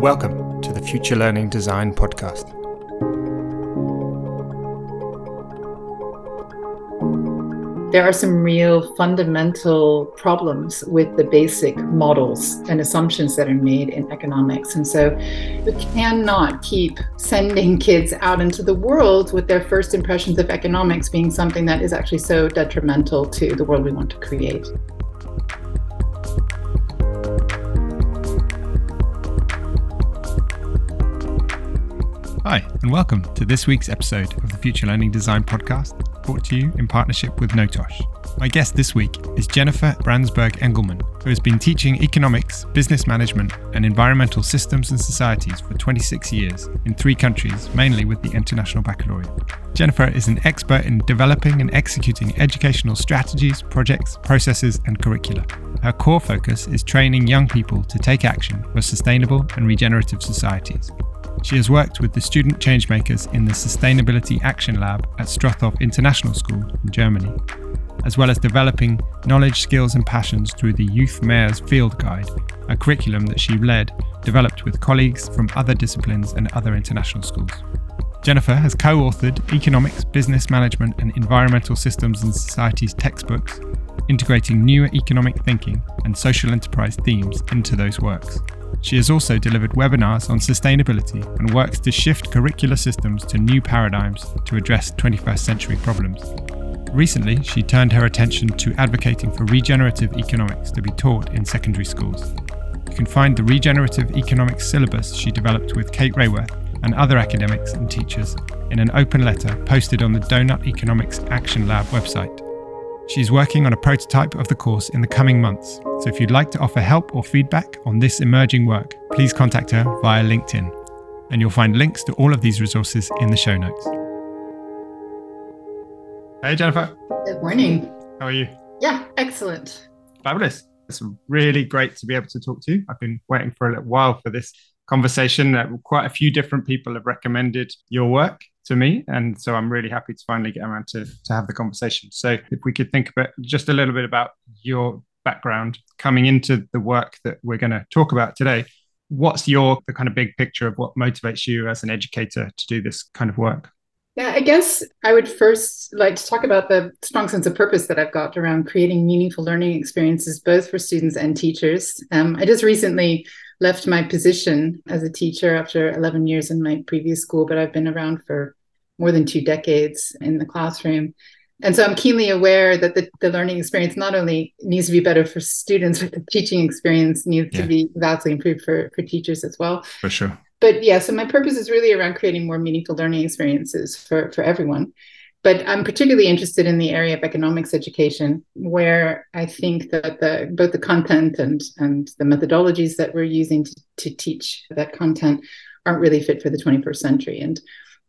Welcome to the Future Learning Design Podcast. There are some real fundamental problems with the basic models and assumptions that are made in economics. And so we cannot keep sending kids out into the world with their first impressions of economics being something that is actually so detrimental to the world we want to create. Hi, and welcome to this week's episode of the Future Learning Design Podcast, brought to you in partnership with NoTosh. My guest this week is Jennifer Brandsberg-Engelmann, who has been teaching economics, business management, and environmental systems and societies for 26 years in three countries, mainly with the International Baccalaureate. Jennifer is an expert in developing and executing educational strategies, projects, processes, and curricula. Her core focus is training young people to take action for sustainable and regenerative societies. She has worked with the student changemakers in the Sustainability Action Lab at Strothoff International School in Germany, as well as developing knowledge, skills, and passions through the Youth Mayor's Field Guide, a curriculum that she led, developed with colleagues from other disciplines and other international schools. Jennifer has co authored economics, business management, and environmental systems and societies textbooks, integrating newer economic thinking and social enterprise themes into those works. She has also delivered webinars on sustainability and works to shift curricular systems to new paradigms to address 21st century problems. Recently, she turned her attention to advocating for regenerative economics to be taught in secondary schools. You can find the regenerative economics syllabus she developed with Kate Raworth and other academics and teachers in an open letter posted on the Doughnut Economics Action Lab website. She's working on a prototype of the course in the coming months, so if you'd like to offer help or feedback on this emerging work, please contact her via LinkedIn. And you'll find links to all of these resources in the show notes. Hey, Jennifer. Good morning. How are you? Yeah, excellent. Fabulous. It's really great to be able to talk to you. I've been waiting for a little while for this conversation. Uh, quite a few different people have recommended your work to me. And so I'm really happy to finally get around to, to have the conversation. So if we could think about just a little bit about your background coming into the work that we're going to talk about today, what's your the kind of big picture of what motivates you as an educator to do this kind of work? Yeah, I guess I would first like to talk about the strong sense of purpose that I've got around creating meaningful learning experiences, both for students and teachers. Um, I just recently left my position as a teacher after 11 years in my previous school, but I've been around for more than two decades in the classroom. And so I'm keenly aware that the, the learning experience not only needs to be better for students, but the teaching experience needs yeah. to be vastly improved for, for teachers as well. For sure. But yeah, so my purpose is really around creating more meaningful learning experiences for, for everyone. But I'm particularly interested in the area of economics education, where I think that the both the content and, and the methodologies that we're using to, to teach that content aren't really fit for the 21st century. And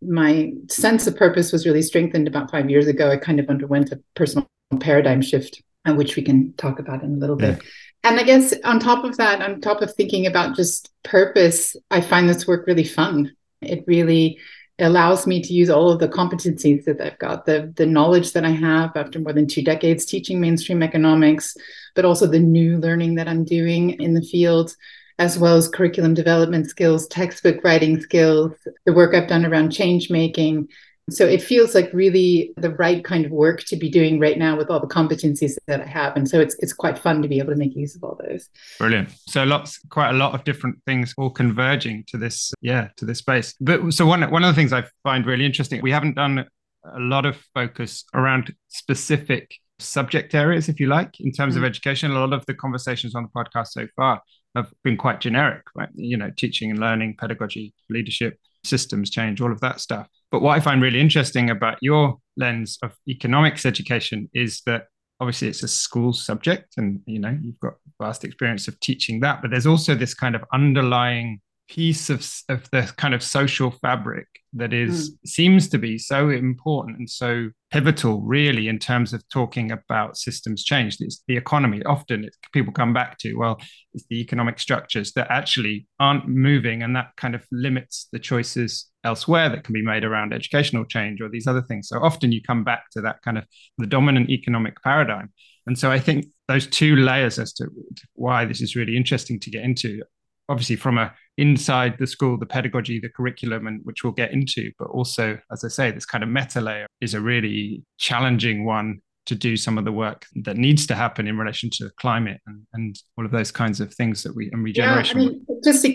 my sense of purpose was really strengthened about five years ago. I kind of underwent a personal paradigm shift, uh, which we can talk about in a little yeah. And I guess on top of that, on top of thinking about just purpose, I find this work really fun. It really allows me to use all of the competencies that I've got, the, the knowledge that I have after more than two decades teaching mainstream economics, but also the new learning that I'm doing in the field as well as curriculum development skills, textbook writing skills, the work I've done around change making. So it feels like really the right kind of work to be doing right now with all the competencies that I have. And so it's it's quite fun to be able to make use of all those. Brilliant. So lots quite a lot of different things all converging to this, yeah, to this space. But so one one of the things I find really interesting, we haven't done a lot of focus around specific subject areas, if you like, in terms mm-hmm. of education. A lot of the conversations on the podcast so far have been quite generic, right? You know, teaching and learning, pedagogy, leadership, systems change, all of that stuff. But what I find really interesting about your lens of economics education is that obviously it's a school subject and you know you've got vast experience of teaching that but there's also this kind of underlying piece of, of the kind of social fabric that is mm. seems to be so important and so pivotal really in terms of talking about systems change. It's the economy. Often it's, people come back to well it's the economic structures that actually aren't moving and that kind of limits the choices elsewhere that can be made around educational change or these other things. So often you come back to that kind of the dominant economic paradigm. And so i think those two layers as to why this is really interesting to get into obviously from a inside the school, the pedagogy, the curriculum, and which we'll get into, but also, as I say, this kind of meta layer is a really challenging one to do some of the work that needs to happen in relation to climate and, and all of those kinds of things that we and regeneration. Yeah, I mean, just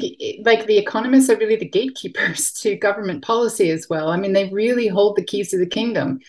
like the economists are really the gatekeepers to government policy as well. I mean, they really hold the keys to the kingdom.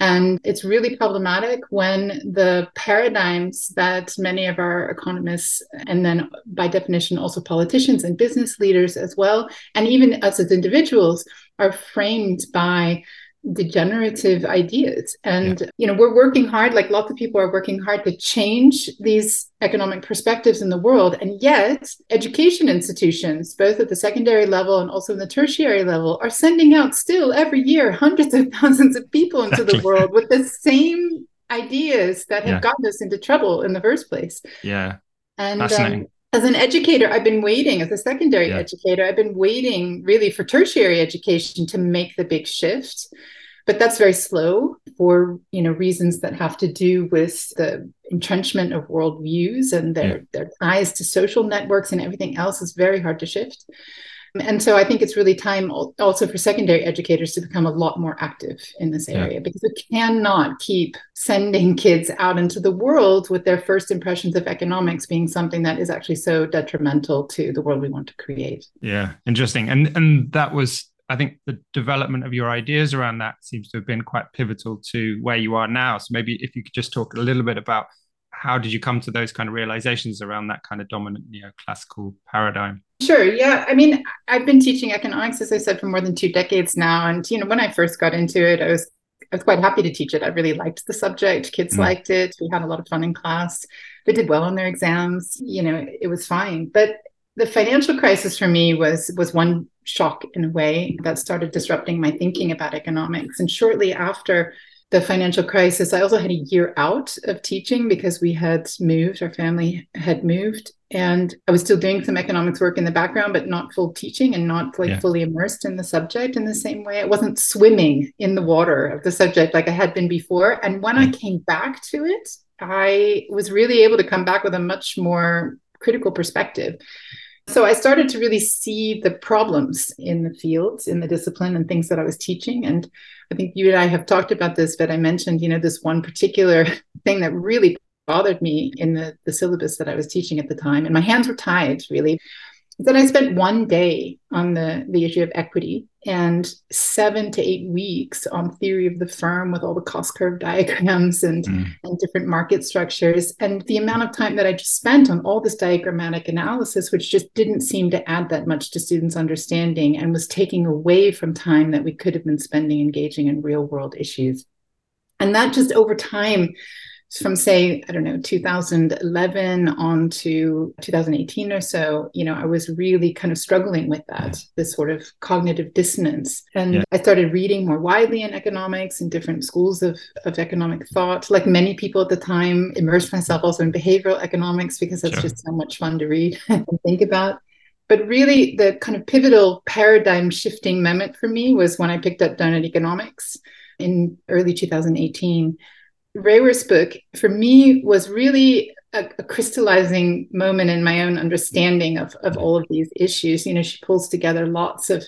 And it's really problematic when the paradigms that many of our economists, and then by definition, also politicians and business leaders as well, and even us as individuals, are framed by degenerative ideas and yeah. you know we're working hard like lots of people are working hard to change these economic perspectives in the world and yet education institutions both at the secondary level and also in the tertiary level are sending out still every year hundreds of thousands of people into exactly. the world with the same ideas that have yeah. gotten us into trouble in the first place yeah and um, as an educator, I've been waiting, as a secondary yeah. educator, I've been waiting really for tertiary education to make the big shift. But that's very slow for you know reasons that have to do with the entrenchment of worldviews and their, yeah. their ties to social networks and everything else is very hard to shift. And so I think it's really time also for secondary educators to become a lot more active in this area yeah. because we cannot keep sending kids out into the world with their first impressions of economics being something that is actually so detrimental to the world we want to create. Yeah, interesting. And and that was I think the development of your ideas around that seems to have been quite pivotal to where you are now. So maybe if you could just talk a little bit about how did you come to those kind of realizations around that kind of dominant neoclassical paradigm? Sure. Yeah. I mean, I've been teaching economics, as I said, for more than two decades now. And, you know, when I first got into it, I was I was quite happy to teach it. I really liked the subject. Kids mm. liked it. We had a lot of fun in class. They did well on their exams. You know, it was fine. But the financial crisis for me was was one shock in a way that started disrupting my thinking about economics. And shortly after the financial crisis, I also had a year out of teaching because we had moved, our family had moved, and I was still doing some economics work in the background, but not full teaching and not like yeah. fully immersed in the subject in the same way. I wasn't swimming in the water of the subject like I had been before. And when I mm. came back to it, I was really able to come back with a much more critical perspective. So I started to really see the problems in the fields, in the discipline, and things that I was teaching. And I think you and I have talked about this, but I mentioned, you know, this one particular thing that really bothered me in the, the syllabus that I was teaching at the time. And my hands were tied, really. Then I spent one day on the, the issue of equity and seven to eight weeks on theory of the firm with all the cost curve diagrams and, mm. and different market structures. And the amount of time that I just spent on all this diagrammatic analysis, which just didn't seem to add that much to students' understanding and was taking away from time that we could have been spending engaging in real world issues. And that just over time from say i don't know 2011 on to 2018 or so you know i was really kind of struggling with that yeah. this sort of cognitive dissonance and yeah. i started reading more widely in economics and different schools of, of economic thought like many people at the time immersed myself also in behavioral economics because that's sure. just so much fun to read and think about but really the kind of pivotal paradigm shifting moment for me was when i picked up doughnut economics in early 2018 Raworth's book for me was really a, a, crystallizing moment in my own understanding of, of all of these issues. You know, she pulls together lots of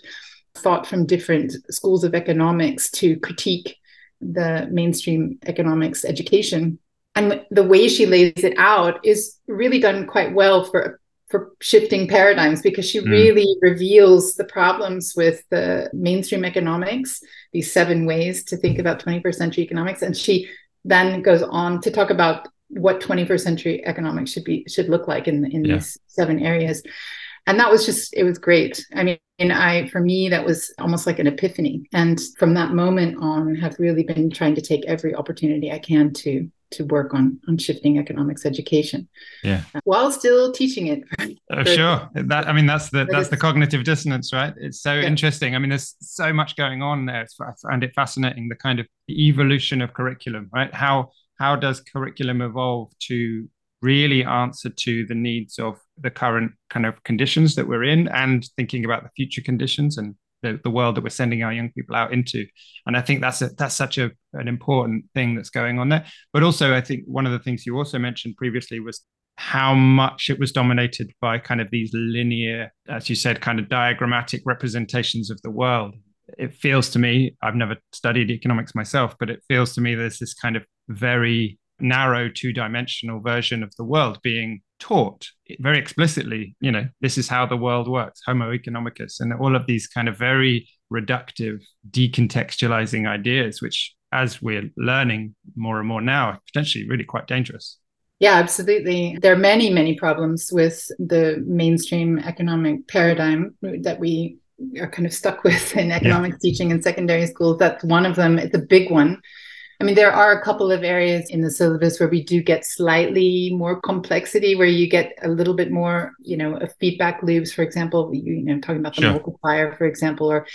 thought from different schools of economics to critique the mainstream economics education. And the way she lays it out is really done quite well for for shifting paradigms because she mm. really reveals the problems with the mainstream economics, these seven ways to think about 21st century economics. And she then goes on to talk about what 21st century economics should be should look like in in yeah. these seven areas. And that was just it was great. I mean i for me that was almost like an epiphany. And from that moment on have really been trying to take every opportunity i can to to work on on shifting economics education. Yeah. Uh, while still teaching it. Oh, sure. That i mean that's the that's the cognitive dissonance right? It's so yeah. interesting. I mean there's so much going on there. I find it fascinating the kind of evolution of curriculum right? How how does curriculum evolve to really answer to the needs of the current kind of conditions that we're in and thinking about the future conditions and the, the world that we're sending our young people out into. And I think that's a, that's such a, an important thing that's going on there. But also, I think one of the things you also mentioned previously was how much it was dominated by kind of these linear, as you said, kind of diagrammatic representations of the world. It feels to me, I've never studied economics myself, but it feels to me there's this kind of very narrow two dimensional version of the world being taught very explicitly. You know, this is how the world works, Homo economicus, and all of these kind of very reductive, decontextualizing ideas, which as we're learning more and more now, are potentially really quite dangerous. Yeah, absolutely. There are many, many problems with the mainstream economic paradigm that we are kind of stuck with in economics yeah. teaching in secondary schools. That's one of them. It's a big one. I mean, there are a couple of areas in the syllabus where we do get slightly more complexity, where you get a little bit more, you know, feedback loops, for example, you, know, talking about the sure. multiplier, for example, or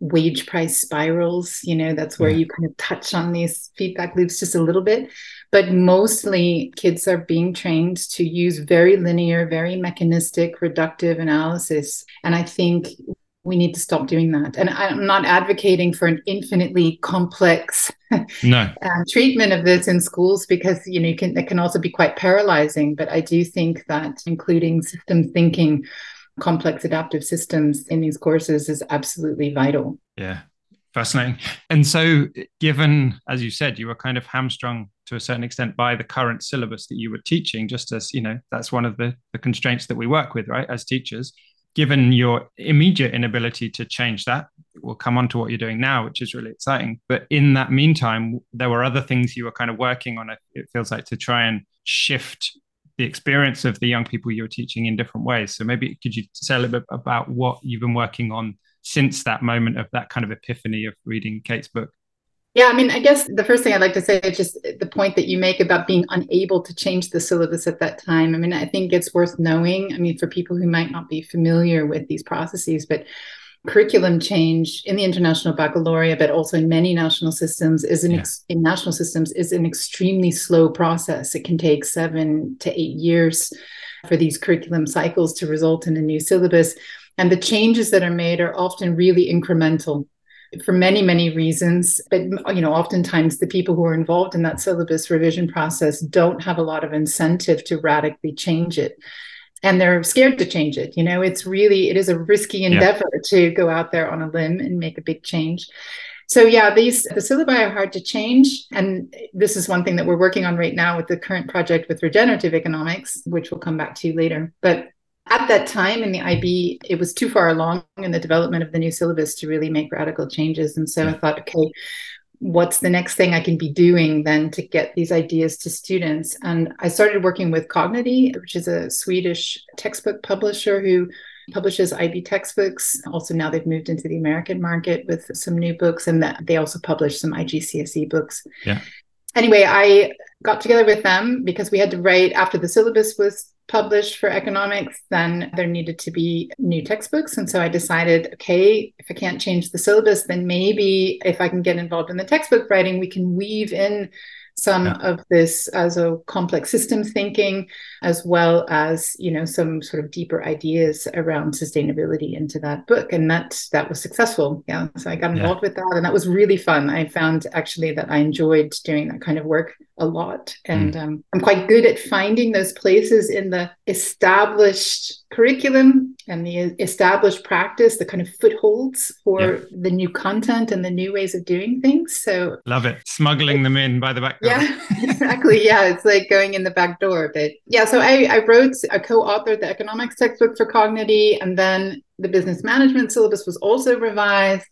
wage price spirals, you know, that's where yeah. you kind of touch on these feedback loops just a little bit. But mostly kids are being trained to use very linear, very mechanistic, reductive analysis. And I think we need to stop doing that. And I'm not advocating for an infinitely complex no. um, treatment of this in schools because you know you can it can also be quite paralyzing. But I do think that including system thinking, complex adaptive systems in these courses is absolutely vital. Yeah, fascinating. And so, given as you said, you were kind of hamstrung to a certain extent by the current syllabus that you were teaching, just as you know that's one of the, the constraints that we work with, right, as teachers given your immediate inability to change that, we'll come on to what you're doing now, which is really exciting. But in that meantime, there were other things you were kind of working on, it feels like, to try and shift the experience of the young people you were teaching in different ways. So maybe could you say a little bit about what you've been working on since that moment of that kind of epiphany of reading Kate's book? Yeah, I mean, I guess the first thing I'd like to say is just the point that you make about being unable to change the syllabus at that time. I mean, I think it's worth knowing. I mean, for people who might not be familiar with these processes, but curriculum change in the international baccalaureate, but also in many national systems, is an yeah. ex- in national systems is an extremely slow process. It can take seven to eight years for these curriculum cycles to result in a new syllabus. And the changes that are made are often really incremental for many many reasons but you know oftentimes the people who are involved in that syllabus revision process don't have a lot of incentive to radically change it. And they're scared to change it you know it's really it is a risky endeavor yeah. to go out there on a limb and make a big change. So yeah these the syllabi are hard to change. And this is one thing that we're working on right now with the current project with regenerative economics which we'll come back to later. But at that time in the IB, it was too far along in the development of the new syllabus to really make radical changes. And so yeah. I thought, okay, what's the next thing I can be doing then to get these ideas to students? And I started working with Kognity, which is a Swedish textbook publisher who publishes IB textbooks. Also, now they've moved into the American market with some new books, and that they also publish some IGCSE books. Yeah. Anyway, I got together with them because we had to write after the syllabus was published for economics, then there needed to be new textbooks. And so I decided, okay, if I can't change the syllabus, then maybe if I can get involved in the textbook writing, we can weave in some yeah. of this as a complex system thinking as well as you know some sort of deeper ideas around sustainability into that book and that that was successful yeah so i got involved yeah. with that and that was really fun i found actually that i enjoyed doing that kind of work a lot and mm. um, i'm quite good at finding those places in the established curriculum and the established practice, the kind of footholds for yeah. the new content and the new ways of doing things. So love it. Smuggling them in by the back door. Yeah, exactly. Yeah. It's like going in the back door. But yeah, so I, I wrote, a co-authored the economics textbook for Kognity, and then the business management syllabus was also revised.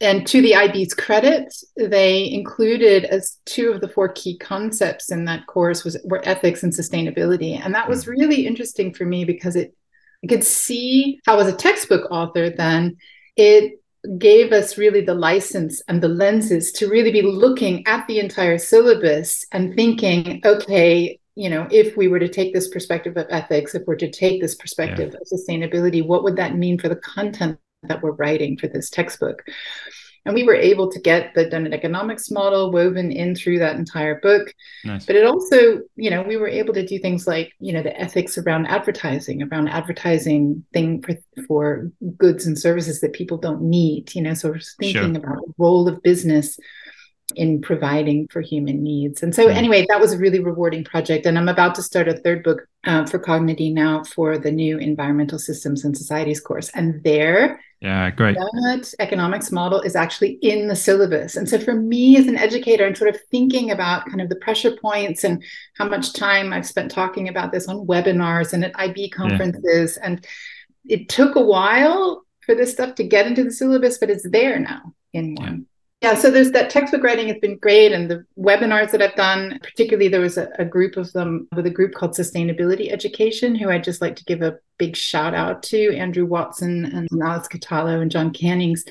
And to the IB's credit, they included as two of the four key concepts in that course was were ethics and sustainability. And that was hmm. really interesting for me because it I could see how, as a textbook author, then it gave us really the license and the lenses to really be looking at the entire syllabus and thinking, okay, you know, if we were to take this perspective of ethics, if we're to take this perspective yeah. of sustainability, what would that mean for the content that we're writing for this textbook? And we were able to get the Doughnut economics model woven in through that entire book. Nice. But it also, you know, we were able to do things like, you know, the ethics around advertising, around advertising thing for, for goods and services that people don't need, you know, so thinking sure. about the role of business in providing for human needs. And so, anyway, that was a really rewarding project. And I'm about to start a third book uh, for Kognity now for the new Environmental Systems and Societies course. And there, yeah, great. That economics model is actually in the syllabus. And so, for me as an educator, and sort of thinking about kind of the pressure points and how much time I've spent talking about this on webinars and at IB conferences. Yeah. And it took a while for this stuff to get into the syllabus, but it's there now in one. Yeah. Yeah, so there's that textbook writing has been great, and the webinars that I've done, particularly there was a, a, group of them with a group called Sustainability Education, who I'd just like to give a big shout out to Andrew Watson and Alex Catallo and John Cannings.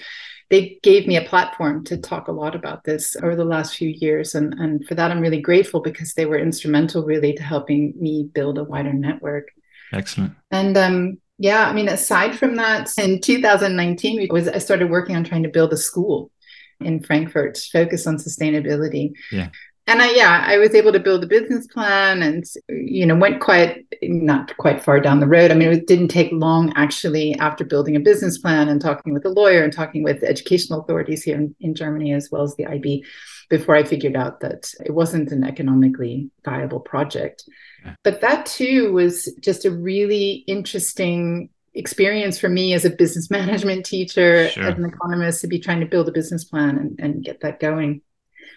They gave me a platform to talk a lot about this over the last few years, and, and for that I'm really grateful because they were instrumental really to helping me build a wider network. Excellent. And um, yeah, I mean, aside from that, in 2019, was I started working on trying to build a school in Frankfurt focused on sustainability. Yeah. And I, yeah, I was able to build a business plan and, you know, went quite, not quite far down the road. I mean, it didn't take long actually after building a business plan and talking with a lawyer and talking with educational authorities here in, in Germany as well as the IB before I figured out that it wasn't an economically viable project. But that too was just a really interesting experience for me as a business management teacher, sure. as an economist, to be trying to build a business plan and, and get that going.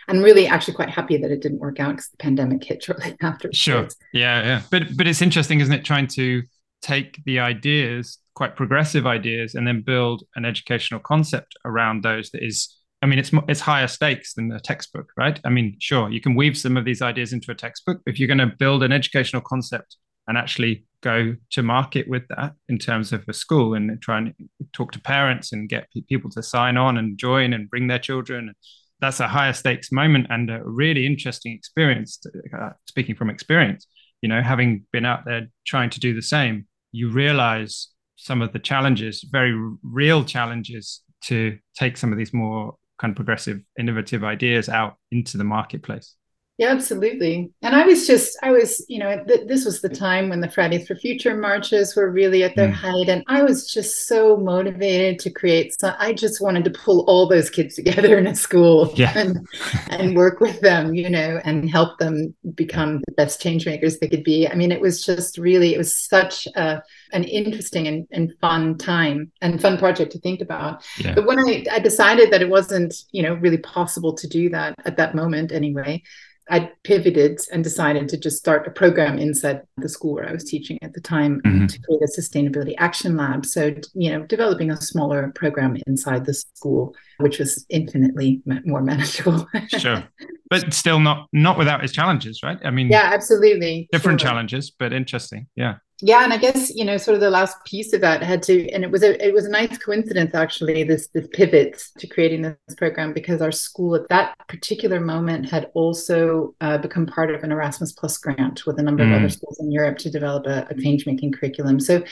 I'm really actually quite happy that it didn't work out because the pandemic hit shortly after. Sure. Yeah, yeah. But but it's interesting, isn't it, trying to take the ideas, quite progressive ideas, and then build an educational concept around those that is I mean, it's it's higher stakes than a textbook, right? I mean, sure, you can weave some of these ideas into a textbook. If you're going to build an educational concept and actually go to market with that in terms of a school and try and talk to parents and get people to sign on and join and bring their children. That's a higher stakes moment and a really interesting experience uh, speaking from experience. You know having been out there trying to do the same you realize some of the challenges very real challenges to take some of these more kind of progressive innovative ideas out into the marketplace yeah, absolutely. And I was just, I was, you know, th- this was the time when the Fridays for Future marches were really at their mm. height. And I was just so motivated to create. So I just wanted to pull all those kids together in a school yeah. and, and work with them, you know, and help them become the best change makers they could be. I mean, it was just really, it was such a, an interesting and, and fun time and fun project to think about. Yeah. But when I, I decided that it wasn't, you know, really possible to do that at that moment anyway, I pivoted and decided to just start a program inside the school where I was teaching at the time mm-hmm. to create a sustainability action lab. So, you know, developing a smaller program inside the school, which was infinitely more manageable. sure. But still not not without its challenges, right? I mean, yeah, absolutely. Different sure. challenges, but interesting. Yeah yeah and i guess you know sort of the last piece of that had to and it was a it was a nice coincidence actually this this pivot to creating this program because our school at that particular moment had also uh, become part of an erasmus plus grant with a number mm. of other mm. schools in europe to develop a, a change making curriculum so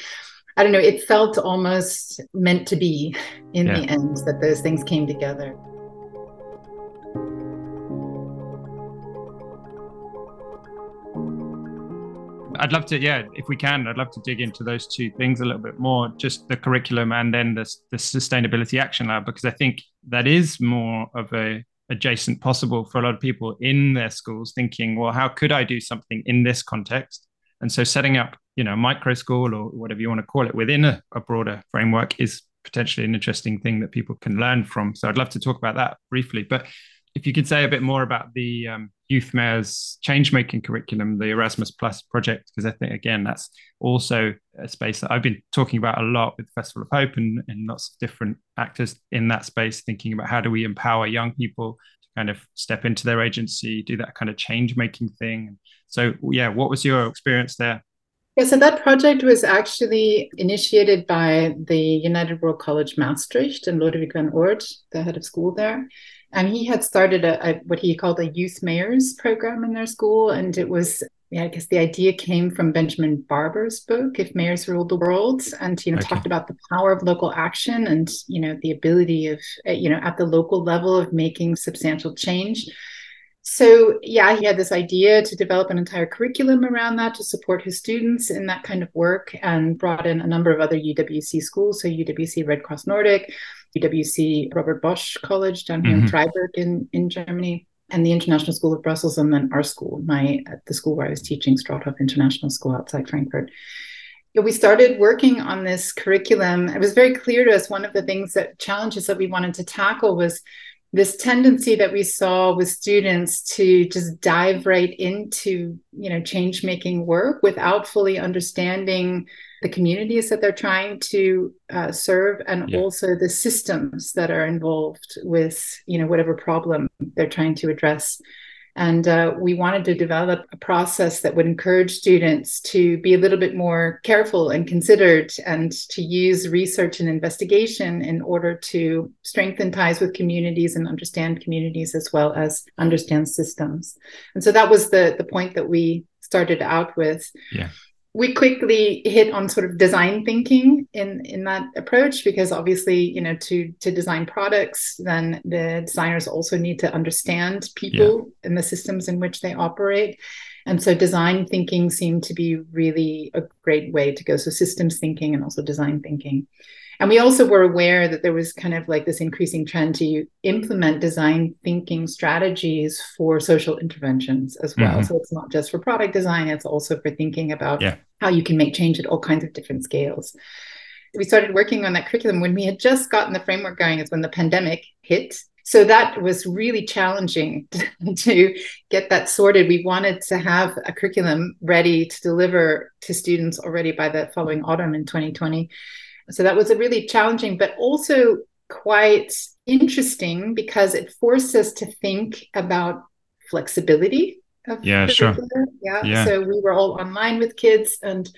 i don't know it felt almost meant to be in yeah. the end that those things came together I'd love to, yeah, if we can, I'd love to dig into those two things a little bit more, just the curriculum and then the, the sustainability action lab, because I think that is more of a adjacent possible for a lot of people in their schools thinking, well, how could I do something in this context? And so setting up, you know, micro school or whatever you want to call it within a, a broader framework is potentially an interesting thing that people can learn from. So I'd love to talk about that briefly. But if you could say a bit more about the um, Youth Mayor's change making curriculum, the Erasmus Plus project, because I think, again, that's also a space that I've been talking about a lot with the Festival of Hope and, and lots of different actors in that space, thinking about how do we empower young people to kind of step into their agency, do that kind of change making thing. So, yeah, what was your experience there? Yeah, so that project was actually initiated by the United World College Maastricht and Lodewijk van Oord, the head of school there and he had started a, a, what he called a youth mayors program in their school and it was yeah, I guess the idea came from Benjamin Barber's book, If Mayors Ruled the World, and you know okay. talked about the power of local action and you know the ability of eh, you know at the local level of making substantial change. So yeah, he had this idea to develop an entire curriculum around that to support his students in that kind of work, and brought in a number of other UWC schools, so UWC Red Cross Nordic, UWC Robert Bosch College down here Mhm. in Freiburg in, in Germany, and the International School of Brussels, and then our school, my at the school where I was teaching, Strothoff International School outside Frankfurt. Yeah, we started working on this curriculum. It was very clear to us one of the things that challenges that we wanted to tackle was this tendency that we saw with students to just dive right into you know change making work without fully understanding the communities that they're trying to uh, serve and Yeah. also the systems that are involved with you know whatever problem they're trying to address and uh, we wanted to develop a process that would encourage students to be a little bit more careful and considered and to use research and investigation in order to strengthen ties with communities and understand communities as well as understand systems. And so that was the, the point that we started out with. Yeah. We quickly hit on sort of design thinking in, in that approach because obviously, you know, to to design products, then the designers also need to understand people and the systems in which they operate. And so design thinking seemed to be really a great way to go. So systems thinking and also design thinking. And we also were aware that there was kind of like this increasing trend to implement design thinking strategies for social interventions as well. Mhm. So it's not just for product design, it's also for thinking about Yeah. how you can make change at all kinds of different scales. We started working on that curriculum when we had just gotten the framework going, is when the pandemic hit. So that was really challenging to get that sorted. We wanted to have a curriculum ready to deliver to students already by the following autumn in 2020. So that was a really challenging, but also quite interesting because it forced us to think about flexibility of Yeah, sure. Yeah. Yeah. So we were all online with kids and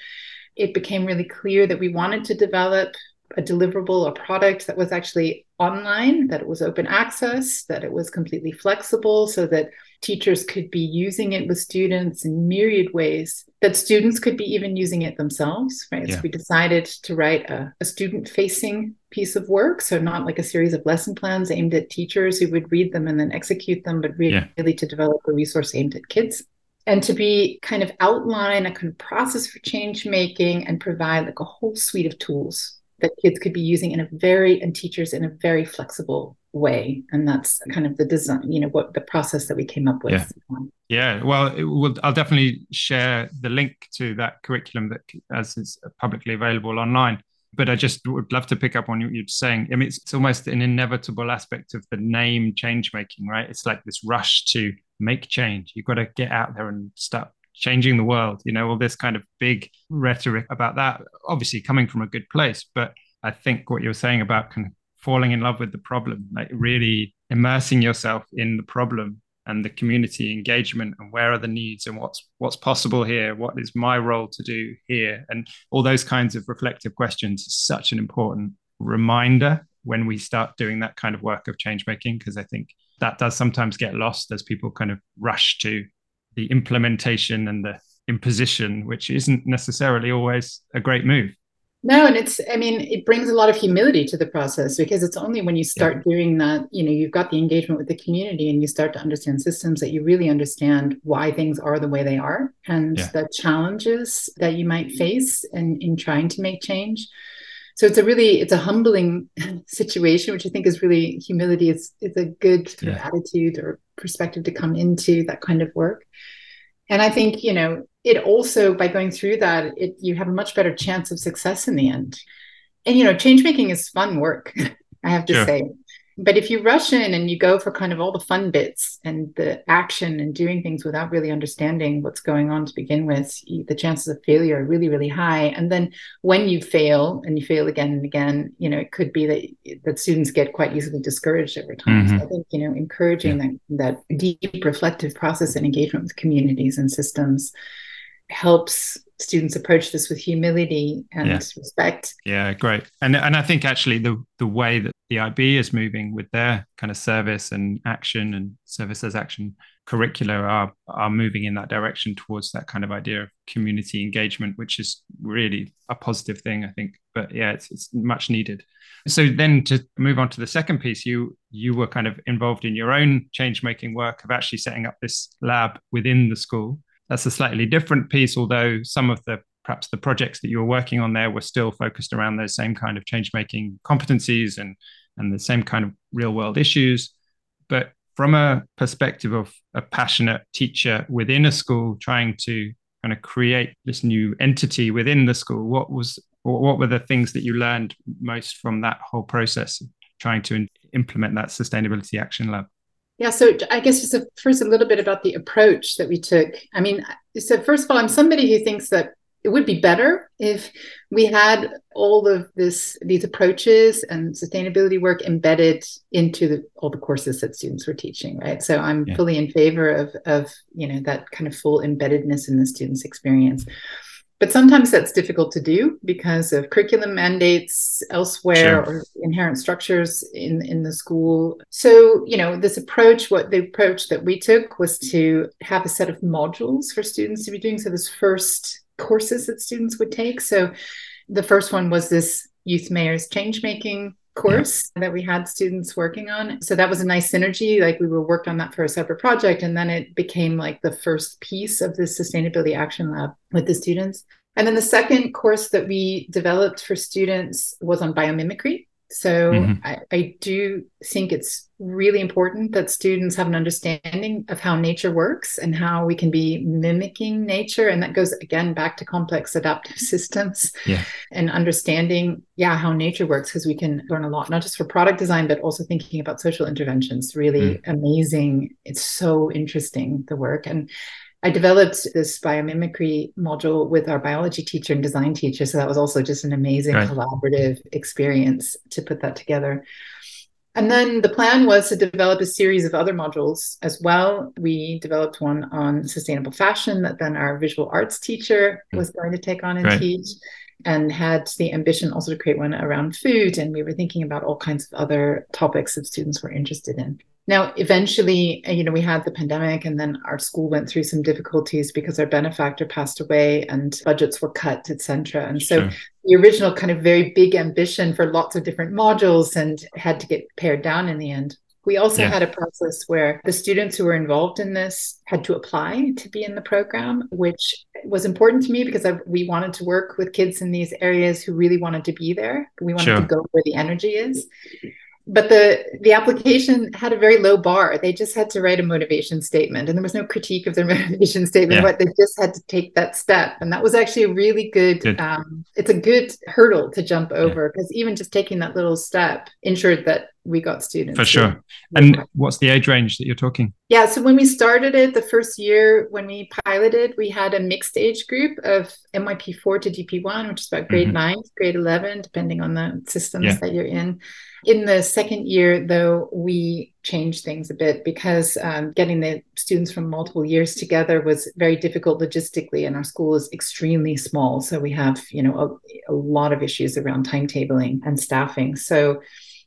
it became really clear that we wanted to develop a deliverable, a product that was actually online, that it was open access, that it was completely flexible, so that teachers could be using it with students in myriad ways, that students could be even using it themselves, right? Yeah. So we decided to write a, a student facing piece of work. So not like a series of lesson plans aimed at teachers who would read them and then execute them, but really, Yeah. really to develop a resource aimed at kids and to be kind of outline a kind of process for change making and provide like a whole suite of tools that kids could be using in a very and teachers in a very flexible way and that's kind of the design you know what the process that we came up with Yeah. Yeah, well, will, I'll definitely share the link to that curriculum that as is publicly available online. But I just would love to pick up on what you're saying. I mean, it's, it's almost an inevitable aspect of the name change making, right? It's like this rush to make change. You've got to get out there and start changing the world. You know, all this kind of big rhetoric about that, obviously coming from a good place. But I think what you're saying about kind of falling in love with the problem, like really immersing yourself in the problem and the community engagement and where are the needs and what's what's possible here what is my role to do here? And all those kinds of reflective questions is such an important reminder when we start doing that kind of work of change making because i think that does sometimes get lost as people kind of rush to the implementation and the imposition which isn't necessarily always a great move no and it's i mean it brings a lot of humility to the process because it's only when you start yeah. doing that you know you've got the engagement with the community and you start to understand systems that you really understand why things are the way they are and yeah. the challenges that you might mm-hmm. face in in trying to make change so it's a really it's a humbling situation which i think is really humility it's it's a good yeah. attitude or perspective to come into that kind of work and i think you know it also by going through that it you have a much better chance of success in the end. And you know change making is fun work i have to Sure. say. But if you rush in and you go for kind of all the fun bits and the action and doing things without really understanding what's going on to begin with the chances of failure are really really high. And then when you fail and you fail again and again you know it could be that that students get quite easily discouraged over time. So Mhm. i think you know encouraging that that deep reflective process and engagement with communities and systems helps students approach this with humility and Yeah. respect Yeah, great. And and I think actually the the way that the IB is moving with their kind of service and action and service as action curricula are are moving in that direction towards that kind of idea of community engagement, which is really a positive thing, I think. But yeah, it's it's much needed. So then to move on to the second piece, you you were kind of involved in your own change making work of actually setting up this lab within the school. That's a slightly different piece, although some of the perhaps the projects that you were working on there were still focused around those same kind of change making competencies and and the same kind of real world issues. But from a perspective of a passionate teacher within a school trying to kind of create this new entity within the school, what was what were the things that you learned most from that whole process trying to implement that sustainability action lab? Yeah, so I guess just a, first a little bit about the approach that we took. I mean, so first of all, I'm somebody who thinks that it would be better if we had all of this these approaches and sustainability work embedded into the, all the courses that students were teaching right so i'm yeah. fully in favor of of you know that kind of full embeddedness in the students experience but sometimes that's difficult to do because of curriculum mandates elsewhere sure. or inherent structures in in the school so you know this approach what the approach that we took was to have a set of modules for students to be doing so this first courses that students would take. So the first one was this Youth Mayor's Change Making course yeah. that we had students working on. So that was a nice synergy. Like we were worked on that for a separate project. And then it became like the first piece of the Sustainability Action Lab with the students. And then the second course that we developed for students was on biomimicry. So mm-hmm. I, I, do think it's really important that students have an understanding of how nature works and how we can be mimicking nature. And that goes again back to complex adaptive systems yeah. and understanding, yeah, how nature works, because we can learn a lot, not just for product design, but also thinking about social interventions. Really mm. amazing. It's so interesting, the work. And I developed this biomimicry module with our biology teacher and design teacher. So that was also just an amazing right. collaborative experience to put that together. And then the plan was to develop a series of other modules as well. We developed one on sustainable fashion that then our visual arts teacher hmm. was going to take on and right. teach, and had the ambition also to create one around food. And we were thinking about all kinds of other topics that students were interested in. Now, eventually, uh, you know, we had the pandemic and then our school went through some difficulties because our benefactor passed away and budgets were cut, etc. And so sure. the original kind of very big ambition for lots of different modules and had to get pared down in the end. We also yeah. had a process where the students who were involved in this had to apply to be in the program, which was important to me because I, we wanted to work with kids in these areas who really wanted to be there. We wanted sure. to go where the energy is but the the application had a very low bar they just had to write a motivation statement and there was no critique of their motivation statement yeah. but they just had to take that step and that was actually a really good, good. Um, it's a good hurdle to jump over because yeah. even just taking that little step ensured that we got students for sure and what's the age range that you're talking yeah so when we started it the first year when we piloted we had a mixed age group of myp4 to dp1 which is about grade mm-hmm. 9 grade 11 depending on the systems yeah. that you're in in the second year, though, we changed things a bit because um, getting the students from multiple years together was very difficult logistically, and our school is extremely small. So we have, you know, a, a lot of issues around timetabling and staffing. So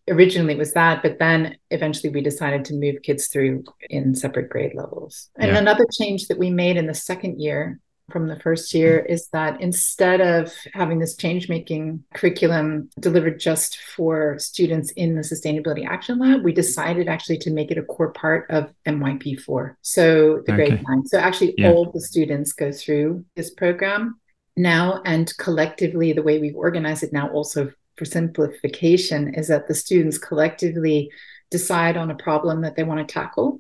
originally it was that, but then eventually we decided to move kids through in separate grade levels. And yeah. another change that we made in the second year from the first year mm. is that instead of having this change making curriculum delivered just for students in the Sustainability Action Lab, we decided actually to make it a core part of MYP4. So the okay. grade nine. So actually, yeah. all the students go through this program now, and collectively, the way we've organized it now also for simplification is that the students collectively decide on a problem that they want to tackle.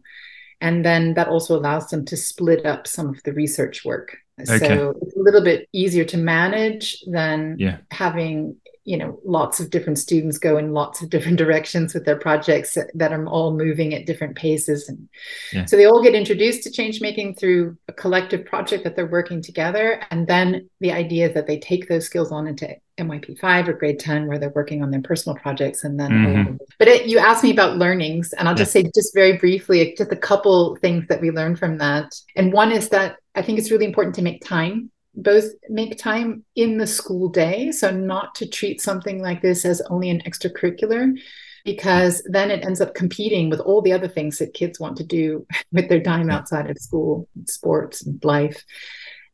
And then that also allows them to split up some of the research work. Okay. So it's a little bit easier to manage than yeah. having you know lots of different students go in lots of different directions with their projects that are all moving at different paces and yeah. so they all get introduced to change making through a collective project that they're working together and then the idea is that they take those skills on into MYP5 or grade 10 where they're working on their personal projects and then mm-hmm. but it, you asked me about learnings and I'll just say just very briefly just a couple things that we learned from that and one is that I think it's really important to make time both make time in the school day. So, not to treat something like this as only an extracurricular, because then it ends up competing with all the other things that kids want to do with their time outside of school, sports, and life.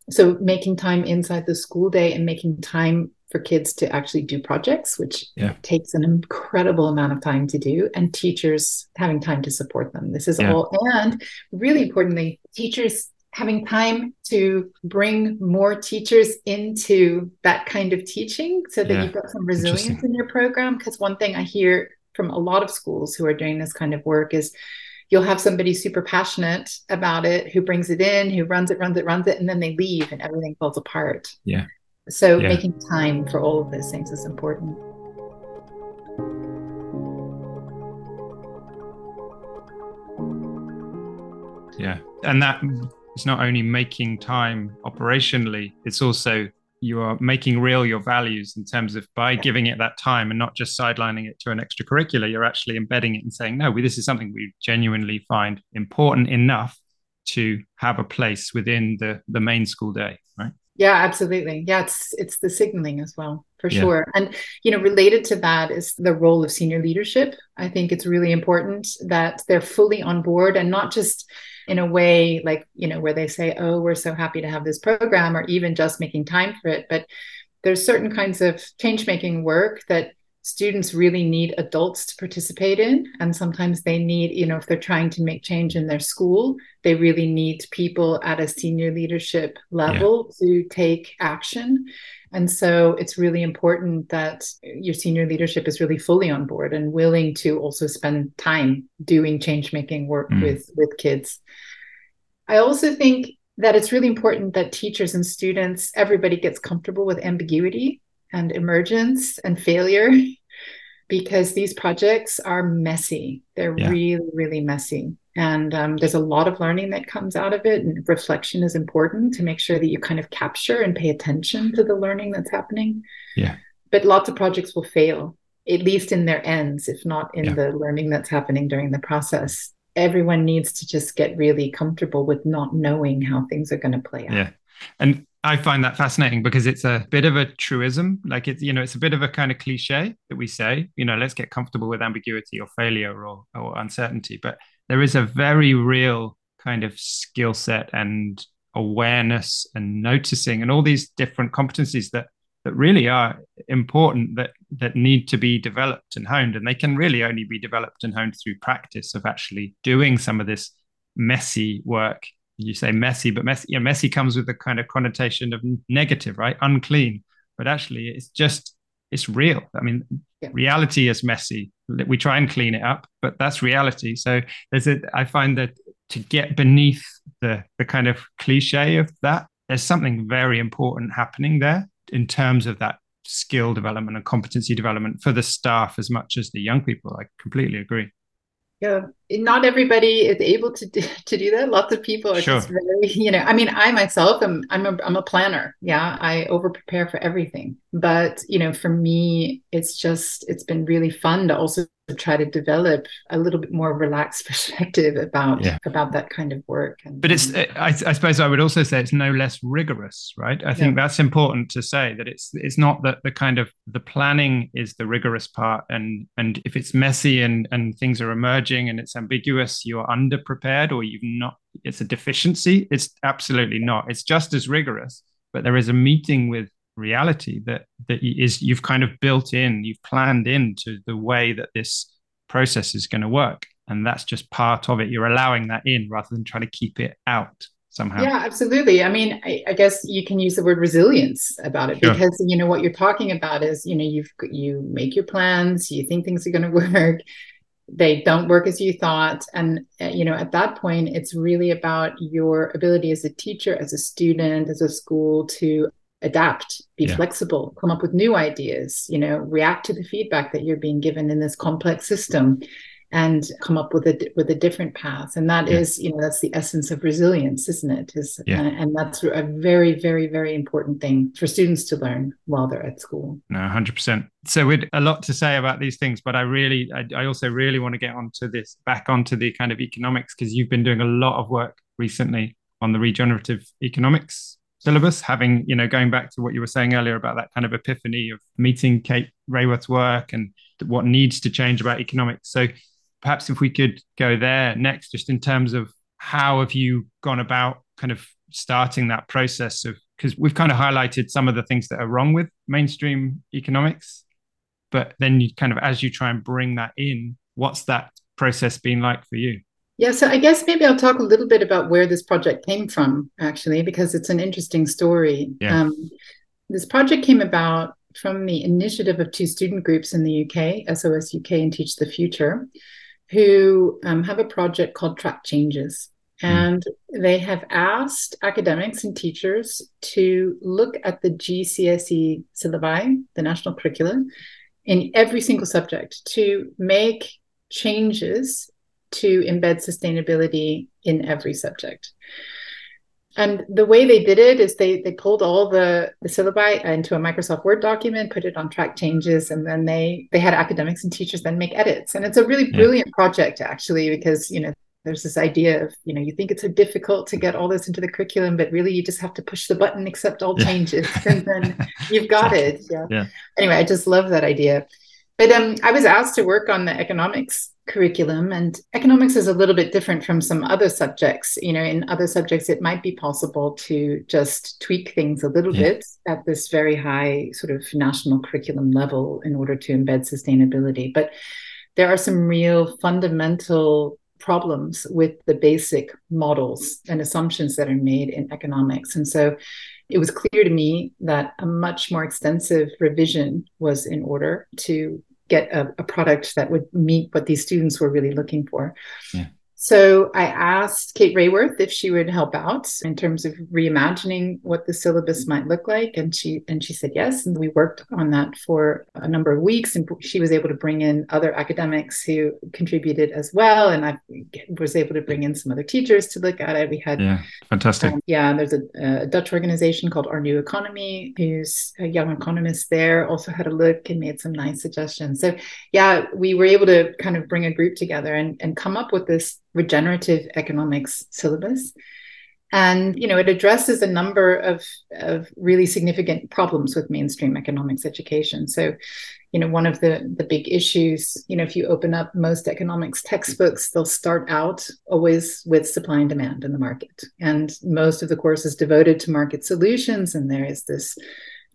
So, making time inside the school day and making time for kids to actually do projects, which yeah. takes an incredible amount of time to do, and teachers having time to support them. This is yeah. all, and really importantly, teachers having time to bring more teachers into that kind of teaching so that yeah. you've got some resilience in your program. Because one thing I hear from a lot of schools who are doing this kind of work is you'll have somebody super passionate about it who brings it in, who runs it, runs it, runs it, and then they leave and everything falls apart. Yeah. So Yeah. making time for all of those things is important. Yeah. And that is not only making time operationally, it's also you are making real your values in terms of by giving it that time and not just sidelining it to an extracurricular, you're actually embedding it and saying, no, we, this is something we genuinely find important enough to have a place within the, the main school day, right? Yeah, absolutely. Yeah, it's it's the signaling as well, for Yeah. sure. And you know, related to that is the role of senior leadership. I think it's really important that they're fully on board and not just in a way like, you know, where they say, "Oh, we're so happy to have this program," or even just making time for it, but there's certain kinds of change-making work that students really need adults to participate in. And sometimes they need you know if they're trying to make change in their school they really need people at a senior leadership level to take action and so it's really important that your senior leadership is really fully on board and willing to also spend time doing change making work Mm. with with kids i also think that it's really important that teachers and students everybody gets comfortable with ambiguity and emergence and failure because these projects are messy. They're Yeah. really, really messy. And um, there's a lot of learning that comes out of it. And reflection is important to make sure that you kind of capture and pay attention to the learning that's happening. Yeah. But lots of projects will fail, at least in their ends, if not in Yeah. the learning that's happening during the process. Everyone needs to just get really comfortable with not knowing how things are going to play out. Yeah. And I find that fascinating because it's a bit of a truism. Like it's, you know, it's a bit of a kind of cliche that we say, you know, let's get comfortable with ambiguity or failure or, or uncertainty. But there is a very real kind of skill set and awareness and noticing and all these different competencies that that really are important that that need to be developed and honed. And they can really only be developed and honed through practice of actually doing some of this messy work you say messy, but messy, yeah, messy comes with a kind of connotation of negative, right? Unclean. But actually, it's just, it's real. I mean, Yeah. reality is messy. We try and clean it up, but that's reality. So there's a, I find that to get beneath the, the kind of cliche of that, there's something very important happening there in terms of that skill development and competency development for the staff as much as the young people. I completely agree. Yeah, not everybody is able to do, to do that. Lots of people are Sure. just very, you know. I mean, I myself am I'm a I'm a planner. Yeah, I over prepare for everything. But you know, for me, it's just it's been really fun to also try to develop a little bit more relaxed perspective about Yeah. about that kind of work. And, but it's I, I suppose i would also say it's no less rigorous right i think that's important to say that it's it's not that the kind of the planning is the rigorous part and and if it's messy and and things are emerging and it's ambiguous you're underprepared or you've not it's a deficiency it's absolutely not it's just as rigorous but there is a meeting with reality that that is you've kind of built in you've planned into the way that this process is going to work and that's just part of it you're allowing that in rather than trying to keep it out somehow Yeah, absolutely. I mean, I, I guess you can use the word resilience about it Sure. because you know what you're talking about is you know you've you make your plans, you think things are going to work, they don't work as you thought, and uh, you know at that point it's really about your ability as a teacher, as a student, as a school to adapt, be Yeah. flexible, come up with new ideas, you know, react to the feedback that you're being given in this complex system and come up with a with a different path and that is, Yeah. you know that's the essence of resilience isn't it is Yeah. and, and that's a very very very important thing for students to learn while they're at school no 100% so we'd a lot to say about these things but i really i, I also really want to get onto this back onto the kind of economics because you've been doing a lot of work recently on the regenerative economics syllabus having you know going back to what you were saying earlier about that kind of epiphany of meeting kate raworth's work and what needs to change about economics. So perhaps if we could go there next just in terms of how have you gone about kind of starting that process of because we've kind of highlighted some of the things that are wrong with mainstream economics but then you kind of as you try and bring that in what's that process been like for you yeah so i guess maybe i'll talk a little bit about where this project came from actually because it's an interesting story Yeah. um, this project came about from the initiative of two student groups in the UK, SOS UK and Teach the Future, who um, have a project called Track Changes. Hmm. And they have asked academics and teachers to look at the GCSE syllabi, the national curriculum, in every single subject to make changes to embed sustainability in every subject. And the way they did it is they they pulled all the the syllabi into a Microsoft Word document, put it on track changes, and then they they had academics and teachers then make edits. And it's a really brilliant yeah. project actually because you know there's this idea of you know you think it's so difficult to get all this into the curriculum but really you just have to push the button accept all changes and then you've got it yeah. yeah anyway i just love that idea but um, I was asked to work on the economics curriculum, and economics is a little bit different from some other subjects. You know, in other subjects, it might be possible to just tweak things a little yeah. bit at this very high sort of national curriculum level in order to embed sustainability. But there are some real fundamental problems with the basic models and assumptions that are made in economics. And so it was clear to me that a much more extensive revision was in order to get a, a, product that would meet what these students were really looking for. Yeah. So I asked Kate Raworth if she would help out in terms of reimagining what the syllabus might look like, and she and she said yes. And we worked on that for a number of weeks, and she was able to bring in other academics who contributed as well, and I was able to bring in some other teachers to look at it. We had yeah, fantastic. Um, yeah, there's a, a, Dutch organization called Our New Economy, who's a young economist there, also had a look and made some nice suggestions. So yeah, we were able to kind of bring a group together and and come up with this regenerative economics syllabus. And you know, it addresses a number of, of really significant problems with mainstream economics education. So, you know, one of the, the big issues, you know, if you open up most economics textbooks, they'll start out always with supply and demand in the market. And most of the course is devoted to market solutions. And there is this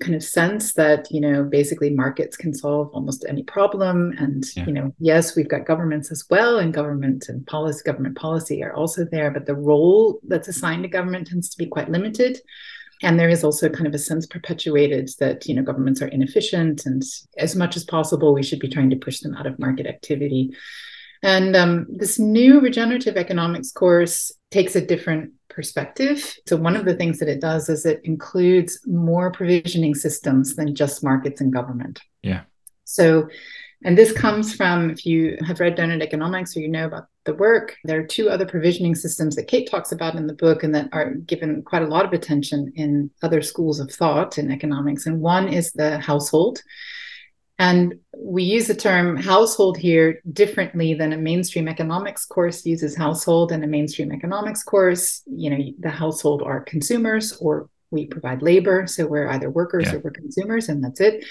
kind of sense that you know basically markets can solve almost any problem. And yeah. you know yes we've got governments as well and government and policy government policy are also there but the role that's assigned to government tends to be quite limited. And there is also kind of a sense perpetuated that you know governments are inefficient and as much as possible we should be trying to push them out of market activity. And um, this new regenerative economics course takes a different perspective. So, one of the things that it does is it includes more provisioning systems than just markets and government. Yeah. So, and this comes from, if you have read Doughnut Economics or you know about the work, there are two other provisioning systems that Kate talks about in the book and that are given quite a lot of attention in other schools of thought in economics. And one is the household. And we use the term household here differently than a mainstream economics course uses household and a mainstream economics course. You know, the household are consumers or we provide labor. So we're either workers yeah. or we're consumers, and that's it.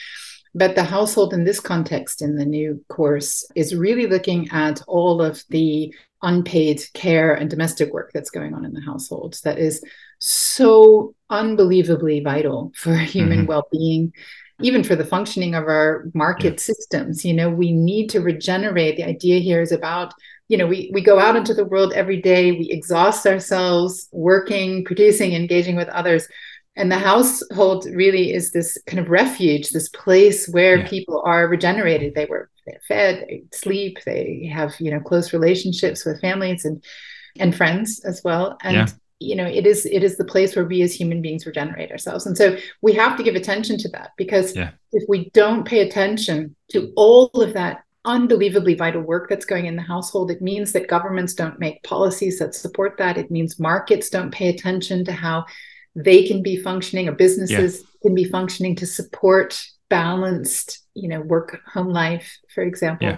But the household in this context in the new course is really looking at all of the unpaid care and domestic work that's going on in the household that is so unbelievably vital for human mm-hmm. well-being even for the functioning of our market yeah. systems you know we need to regenerate. The idea here is about you know we, we go out into the world every day we exhaust ourselves working producing engaging with others. And the household really is this kind of refuge this place where yeah. people are regenerated. They were fed they sleep they have you know close relationships with families and and friends as well. And yeah you know it is it is the place where we as human beings regenerate ourselves and so we have to give attention to that because yeah. if we don't pay attention to all of that unbelievably vital work that's going in the household it means that governments don't make policies that support that it means markets don't pay attention to how they can be functioning or businesses yeah. can be functioning to support balanced you know work home life for example yeah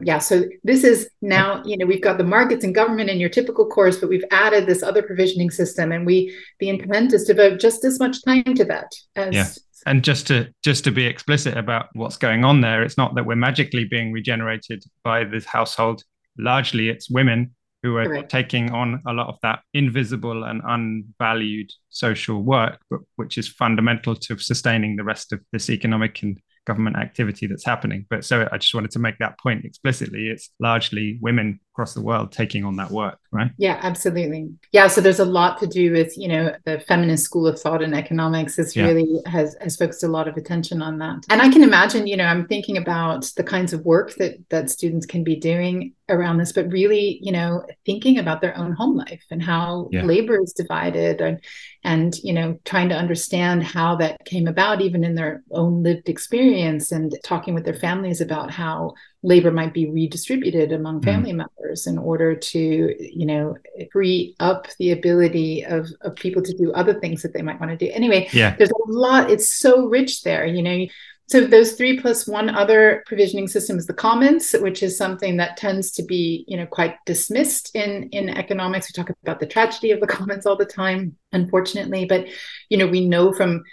yeah so this is now you know we've got the markets and government in your typical course but we've added this other provisioning system and we the intent is to devote just as much time to that as yeah and just to just to be explicit about what's going on there it's not that we're magically being regenerated by this household largely it's women who are Correct. taking on a lot of that invisible and unvalued social work but which is fundamental to sustaining the rest of this economic and government activity that's happening. But so I just wanted to make that point explicitly. It's largely women across the world taking on that work, right? Yeah, absolutely. Yeah, so there's a lot to do with, you know, the feminist school of thought in economics is yeah. really has has focused a lot of attention on that. And I can imagine, you know, I'm thinking about the kinds of work that that students can be doing around this, but really, you know, thinking about their own home life and how yeah. labor is divided and and you know, trying to understand how that came about even in their own lived experience and talking with their families about how labor might be redistributed among mm. family mm. members in order to you know free up the ability of, of people to do other things that they might want to do anyway yeah there's a lot it's so rich there you know so those three plus one other provisioning system is the commons which is something that tends to be you know quite dismissed in in economics we talk about the tragedy of the commons all the time unfortunately but you know we know from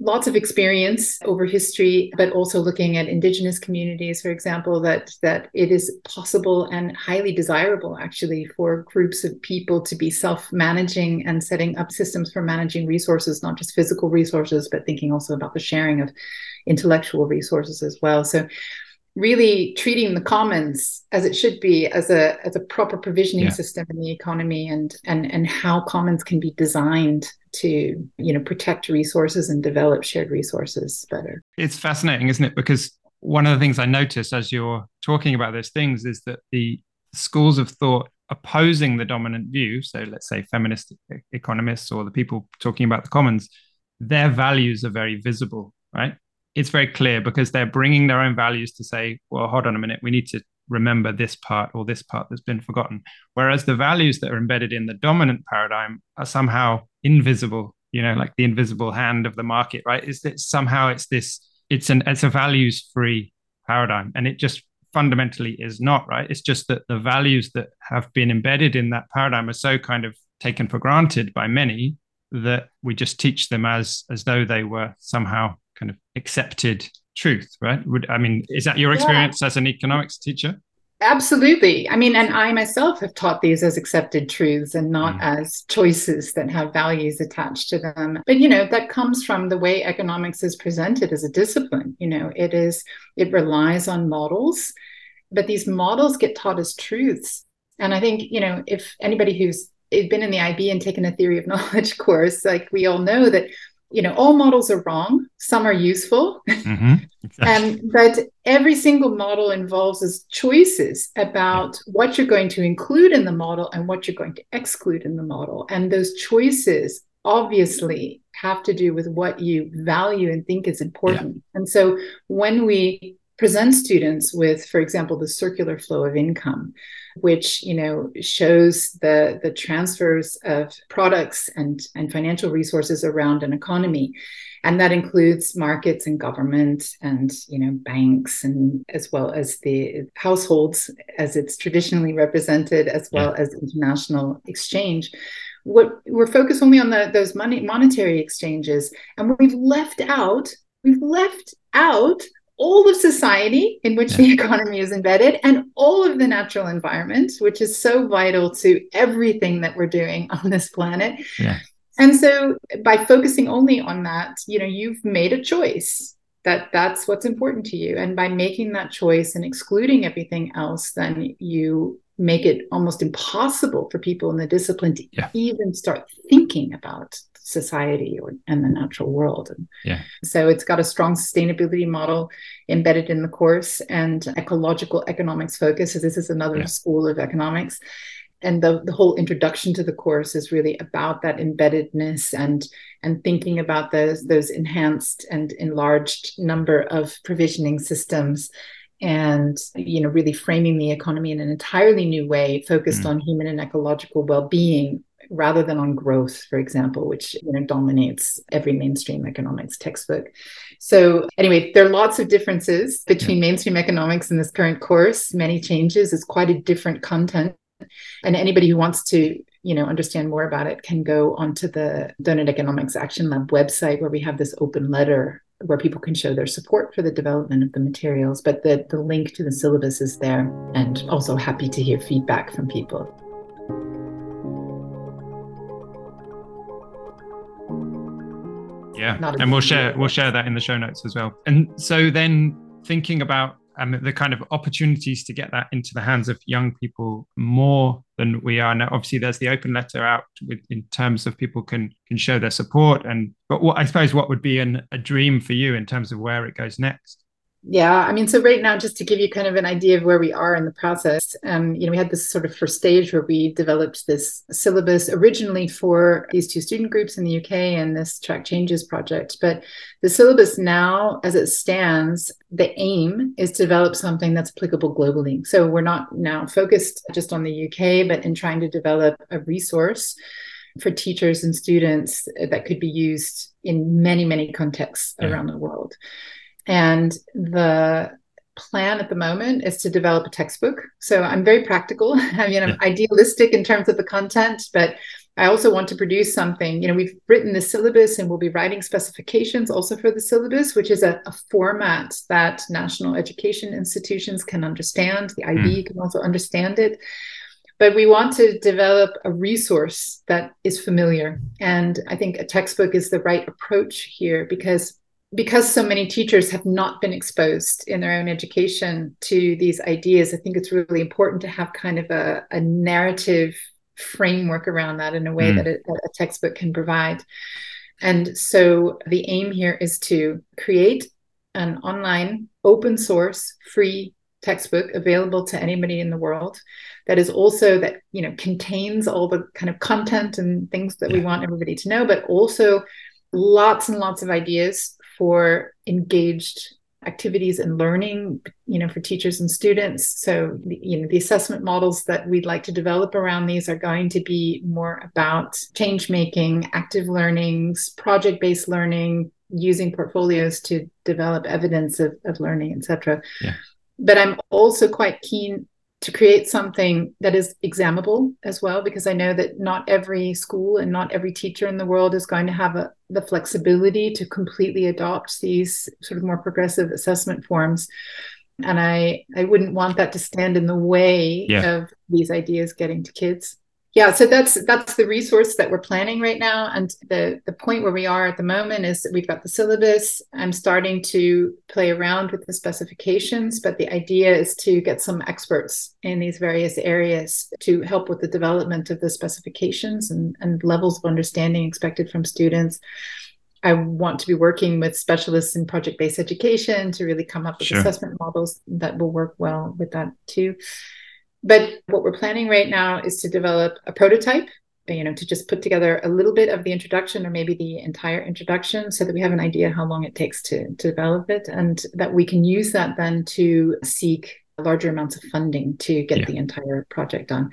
lots of experience over history, but also looking at indigenous communities, for example, that that it is possible and highly desirable actually for groups of people to be self-managing and setting up systems for managing resources, not just physical resources, but thinking also about the sharing of intellectual resources as well. So really treating the commons as it should be as a as a proper provisioning yeah. system in the economy and and and how commons can be designed to you know protect resources and develop shared resources better. It's fascinating isn't it? Because one of the things i notice as you're talking about those things is that the schools of thought opposing the dominant view so let's say feminist economists or the people talking about the commons their values are very visible right it's very clear because they're bringing their own values to say, well, hold on a minute, we need to remember this part or this part that's been forgotten. Whereas the values that are embedded in the dominant paradigm are somehow invisible, you know, like the invisible hand of the market, right? Is that somehow it's this, it's an it's a values free paradigm. And it just fundamentally is not, right? It's just that the values that have been embedded in that paradigm are so kind of taken for granted by many that we just teach them as as though they were somehow kind of accepted truth, right? Would I mean, is that your experience yeah. as an economics teacher? Absolutely. I mean, and I myself have taught these as accepted truths and not mm. as choices that have values attached to them. But, you know, that comes from the way economics is presented as a discipline. You know, it is, it relies on models, but these models get taught as truths. And I think, you know, if anybody who's been in the IB and taken a theory of knowledge course, like we all know that you know all models are wrong some are useful mm-hmm. exactly. um, but every single model involves us choices about what you're going to include in the model and what you're going to exclude in the model and those choices obviously have to do with what you value and think is important yeah. and so when we present students with for example the circular flow of income which you know shows the the transfers of products and and financial resources around an economy and that includes markets and government and you know banks and as well as the households as it's traditionally represented as well yeah. as international exchange what we're focused only on the, those money monetary exchanges and we've left out we've left out all of society in which yeah. the economy is embedded and all of the natural environment, which is so vital to everything that we're doing on this planet. Yeah. And so by focusing only on that, you know, you've made a choice that that's what's important to you. And by making that choice and excluding everything else, then you make it almost impossible for people in the discipline to yeah. even start thinking about society or, and the natural world. And yeah. So it's got a strong sustainability model embedded in the course and ecological economics focus. So this is another yeah. school of economics. And the, the whole introduction to the course is really about that embeddedness and and thinking about those those enhanced and enlarged number of provisioning systems and you know really framing the economy in an entirely new way focused mm. on human and ecological well-being rather than on growth, for example, which you know dominates every mainstream economics textbook. So anyway, there are lots of differences between yeah. mainstream economics and this current course. Many changes. It's quite a different content. And anybody who wants to you know understand more about it can go onto the Doughnut Economics Action Lab website where we have this open letter where people can show their support for the development of the materials. But the, the link to the syllabus is there, and also happy to hear feedback from people. Yeah, and we'll share we'll share that in the show notes as well. And so then thinking about and the kind of opportunities to get that into the hands of young people more than we are now. Obviously, there's the open letter out with in terms of people can can show their support and but what I suppose what would be an, a dream for you in terms of where it goes next. Yeah, I mean, so right now, just to give you kind of an idea of where we are in the process, um, you know, we had this sort of first stage where we developed this syllabus originally for these two student groups in the UK and this Track Changes project. But the syllabus now, as it stands, the aim is to develop something that's applicable globally. So we're not now focused just on the UK, but in trying to develop a resource for teachers and students that could be used in many, many contexts yeah. around the world. And the plan at the moment is to develop a textbook. So I'm very practical. I mean, I'm yeah. idealistic in terms of the content, but I also want to produce something. You know, we've written the syllabus and we'll be writing specifications also for the syllabus, which is a, a format that national education institutions can understand. The IB mm. can also understand it. But we want to develop a resource that is familiar. And I think a textbook is the right approach here because because so many teachers have not been exposed in their own education to these ideas, I think it's really important to have kind of a, a narrative framework around that in a way mm. that a, a textbook can provide. And so the aim here is to create an online, open source, free textbook available to anybody in the world that is also that you know contains all the kind of content and things that yeah. we want everybody to know but also lots and lots of ideas for engaged activities and learning you know for teachers and students so you know the assessment models that we'd like to develop around these are going to be more about change making active learnings project based learning using portfolios to develop evidence of, of learning etc yeah. but i'm also quite keen to create something that is examinable as well because i know that not every school and not every teacher in the world is going to have a, the flexibility to completely adopt these sort of more progressive assessment forms and i i wouldn't want that to stand in the way yeah. of these ideas getting to kids yeah so that's that's the resource that we're planning right now and the the point where we are at the moment is that we've got the syllabus i'm starting to play around with the specifications but the idea is to get some experts in these various areas to help with the development of the specifications and, and levels of understanding expected from students I want to be working with specialists in project based education to really come up with sure. assessment models that will work well with that too. But what we're planning right now is to develop a prototype, you know, to just put together a little bit of the introduction or maybe the entire introduction so that we have an idea how long it takes to, to develop it and that we can use that then to seek larger amounts of funding to get yeah. the entire project done.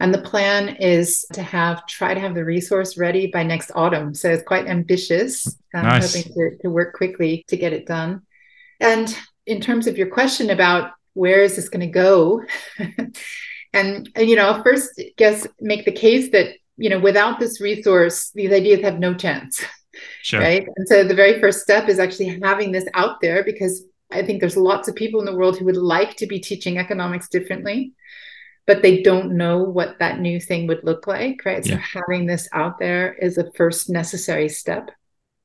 And the plan is to have try to have the resource ready by next autumn. So it's quite ambitious. I'm nice. hoping to, to work quickly to get it done. And in terms of your question about where is this going to go? and, and, you know, I'll first guess make the case that, you know, without this resource, these ideas have no chance. Sure. Right. And so the very first step is actually having this out there because I think there's lots of people in the world who would like to be teaching economics differently, but they don't know what that new thing would look like. Right. Yeah. So having this out there is a first necessary step.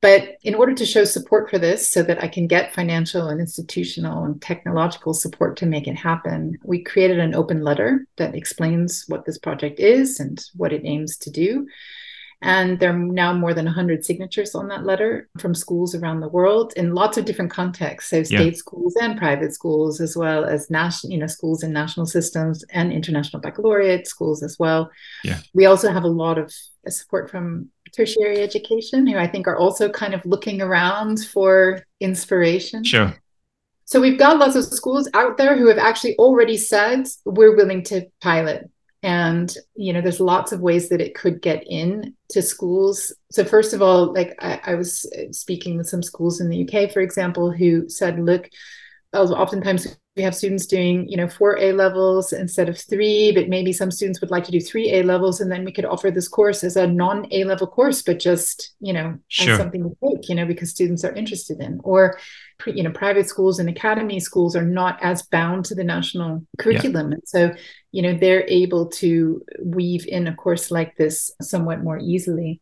But in order to show support for this so that I can get financial and institutional and technological support to make it happen, we created an open letter that explains what this project is and what it aims to do. And there are now more than 100 signatures on that letter from schools around the world in lots of different contexts. So state yeah. schools and private schools, as well as national, you know, schools in national systems and international baccalaureate schools as well. Yeah. We also have a lot of support from tertiary education who I think are also kind of looking around for inspiration. Sure. So we've got lots of schools out there who have actually already said we're willing to pilot and you know there's lots of ways that it could get in to schools so first of all like I, I, was speaking with some schools in the uk for example who said look oftentimes we have students doing you know four a levels instead of three but maybe some students would like to do three a levels and then we could offer this course as a non a level course but just you know sure. as something to take you know because students are interested in or you know private schools and academy schools are not as bound to the national curriculum yeah. and so you know they're able to weave in a course like this somewhat more easily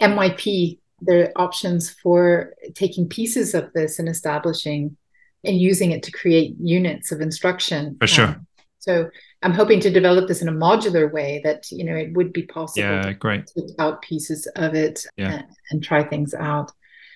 myp there are options for taking pieces of this and establishing and using it to create units of instruction. For sure. Um, so I'm hoping to develop this in a modular way that you know it would be possible. Yeah, great. To take out pieces of it yeah. and, and try things out.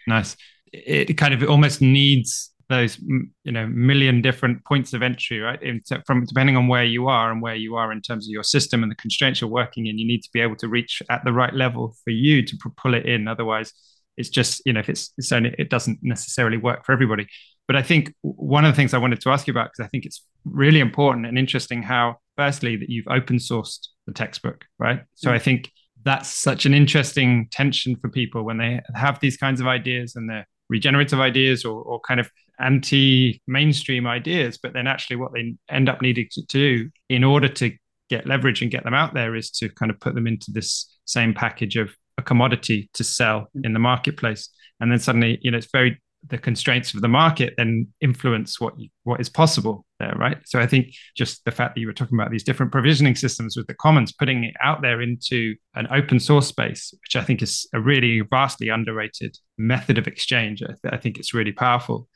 Nice. It kind of almost needs those you know million different points of entry right in, from depending on where you are and where you are in terms of your system and the constraints you're working in you need to be able to reach at the right level for you to pull it in otherwise it's just you know if it's it's only it doesn't necessarily work for everybody but i think one of the things i wanted to ask you about because i think it's really important and interesting how firstly that you've open sourced the textbook right? So mm-hmm. i think that's such an interesting tension for people when they have these kinds of ideas and they're regenerative ideas or, or kind of anti mainstream ideas but then actually what they end up needing to do in order to get leverage and get them out there is to kind of put them into this same package of a commodity to sell in the marketplace. And then suddenly you know it's very the constraints of the market then influence what you, what is possible there right? So i think just the fact that you were talking about these different provisioning systems with the commons putting it out there into an open source space which i think is a really vastly underrated method of exchange i, I think it's really powerful.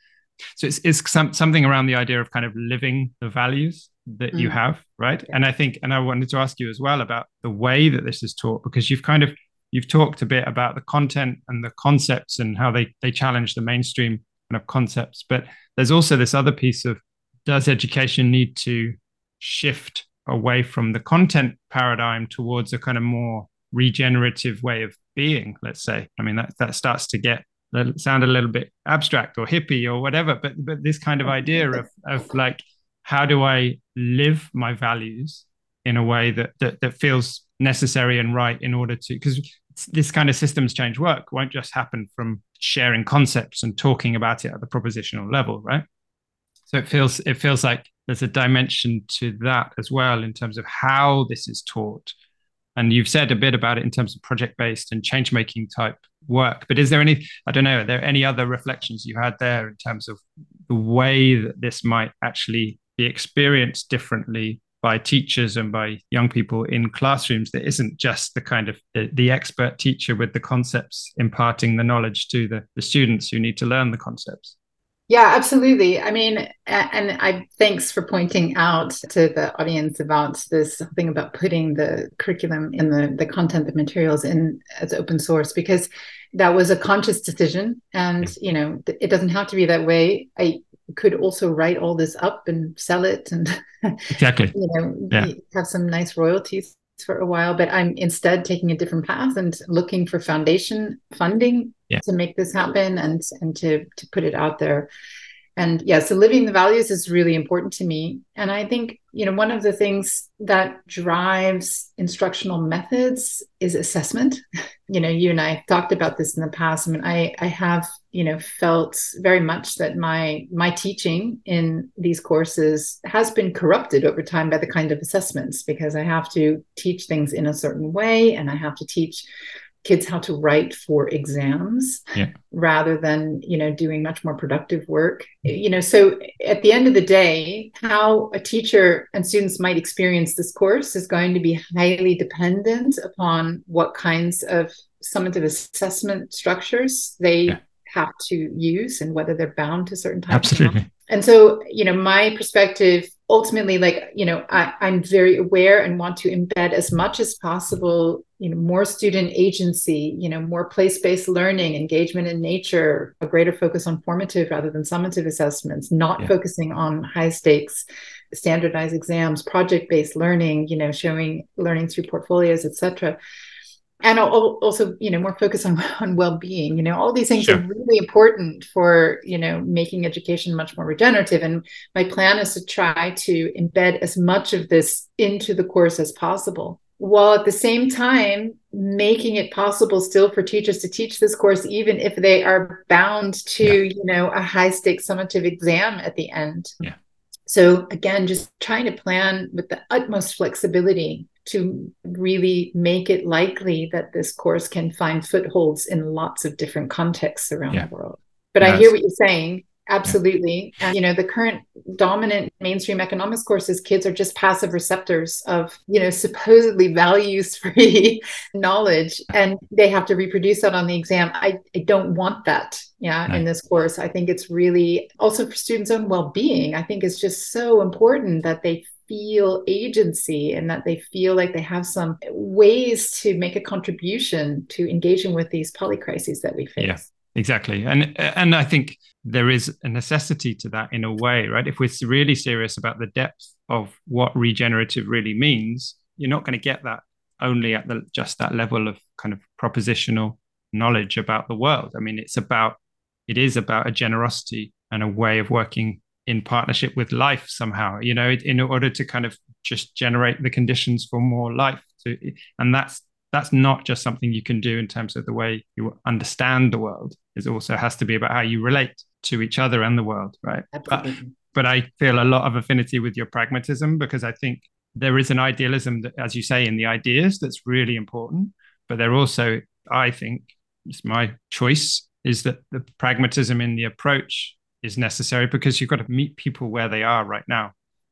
So it's, it's some, something around the idea of kind of living the values that mm. you have right? And i think and i wanted to ask you as well about the way that this is taught because you've kind of you've talked a bit about the content and the concepts and how they they challenge the mainstream kind of concepts but there's also this other piece of does education need to shift away from the content paradigm towards a kind of more regenerative way of being let's say? I mean that that starts to get sound a little bit abstract or hippie or whatever but but this kind of idea of of like how do i live my values in a way that that, that feels necessary and right in order to because this kind of systems change work won't just happen from sharing concepts and talking about it at the propositional level right? So it feels it feels like there's a dimension to that as well in terms of how this is taught. And you've said a bit about it in terms of project based and change making type work but is there any i don't know are there any other reflections you had there in terms of the way that this might actually be experienced differently by teachers and by young people in classrooms that isn't just the kind of the, the, expert teacher with the concepts imparting the knowledge to the, the students. Who need to learn the concepts. Yeah absolutely. I mean and i thanks for pointing out to the audience about this thing about putting the curriculum in the, the content the materials in as open source because that was a conscious decision. And you know it doesn't have to be that way. I could also write all this up and sell it and exactly you know yeah. have some nice royalties for a while but i'm instead taking a different path and looking for foundation funding yeah. to make this happen and and to to put it out there and yeah so living the values is really important to me. And i think you know one of the things that drives instructional methods is assessment. You know you and i talked about this in the past. I mean i i have you know felt very much that my my teaching in these courses has been corrupted over time by the kind of assessments because i have to teach things in a certain way and i have to teach kids how to write for exams yeah. rather than you know doing much more productive work mm-hmm. you know so at the end of the day how a teacher and students might experience this course is going to be highly dependent upon what kinds of summative assessment structures they yeah. have to use and whether they're bound to certain types absolutely and so you know my perspective ultimately like you know I, i'm very aware and want to embed as much as possible you know more student agency you know more place-based learning engagement in nature a greater focus on formative rather than summative assessments not yeah. focusing on high stakes standardized exams project-based learning you know showing learning through portfolios etc and also you know more focus on, on well-being you know all these things sure. are really important for you know making education much more regenerative and my plan is to try to embed as much of this into the course as possible while at the same time making it possible still for teachers to teach this course even if they are bound to yeah. you know a high stakes summative exam at the end yeah. so again just trying to plan with the utmost flexibility to really make it likely that this course can find footholds in lots of different contexts around yeah. the world but i hear what you're saying Absolutely. And, you know, the current dominant mainstream economics courses, kids are just passive receptors of, you know, supposedly values free knowledge, and they have to reproduce that on the exam. I, I don't want that. Yeah, no. in this course. I think it's really also for students' own well being. I think it's just so important that they feel agency and that they feel like they have some ways to make a contribution to engaging with these polycrises that we face. Yeah exactly and and i think there is a necessity to that in a way right? If we're really serious about the depth of what regenerative really means you're not going to get that only at the just that level of kind of propositional knowledge about the world. I mean it's about it is about a generosity and a way of working in partnership with life somehow you know in order to kind of just generate the conditions for more life to, and that's that's not just something you can do in terms of the way you understand the world. It also has to be about how you relate to each other and the world right? But, but i feel a lot of affinity with your pragmatism because i think there is an idealism that as you say in the ideas that's really important but there also i think it's my choice is that the pragmatism in the approach is necessary because you've got to meet people where they are right now.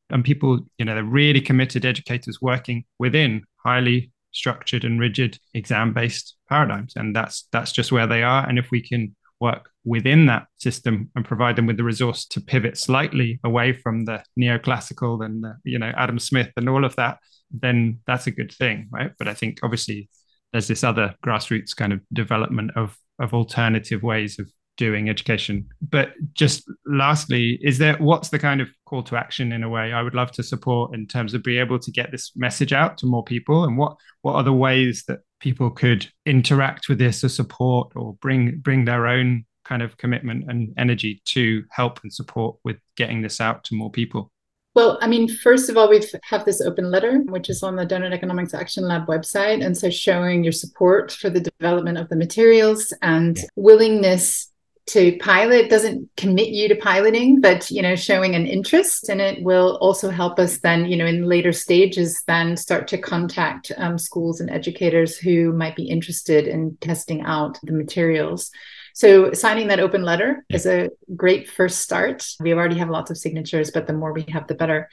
And people you know they're really committed educators working within highly structured and rigid exam based paradigms. And that's that's just where they are. And if we can work within that system and provide them with the resource to pivot slightly away from the neoclassical and the, you know adam smith and all of that then that's a good thing right but i think obviously there's this other grassroots kind of development of of alternative ways of doing education. But just lastly, is there what's the kind of call to action in a way I would love to support in terms of being able to get this message out to more people and what what are the ways that people could interact with this or support or bring bring their own kind of commitment and energy to help and support with getting this out to more people? Well, I mean, first of all, we have this open letter, which is on the Doughnut Economics Action Lab website. And so showing your support for the development of the materials and willingness to pilot doesn't commit you to piloting but you know showing an interest and it will also help us then you know in later stages then start to contact um, schools and educators who might be interested in testing out the materials. So signing that open letter is a great first start. We already have lots of signatures but the more we have the better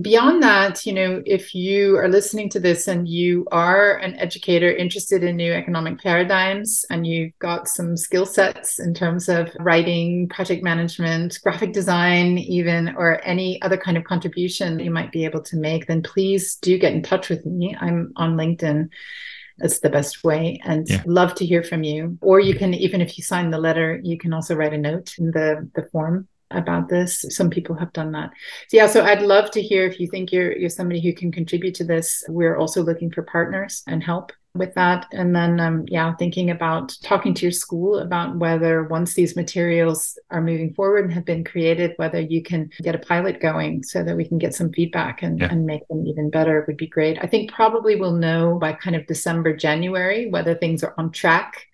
beyond that, you know, if you are listening to this and you are an educator interested in new economic paradigms and you've got some skill sets in terms of writing, project management, graphic design, even, or any other kind of contribution you might be able to make, then please do get in touch with me. I'm on LinkedIn. That's the best way and yeah. love to hear from you. Or you can, even if you sign the letter, you can also write a note in the, the form about this. Some people have done that. So yeah, so I'd love to hear if you think you're you're somebody who can contribute to this. We're also looking for partners and help with that. And then um, yeah, thinking about talking to your school about whether once these materials are moving forward and have been created, whether you can get a pilot going so that we can get some feedback and, yeah. and make them even better would be great. I think probably we'll know by kind of December, January whether things are on track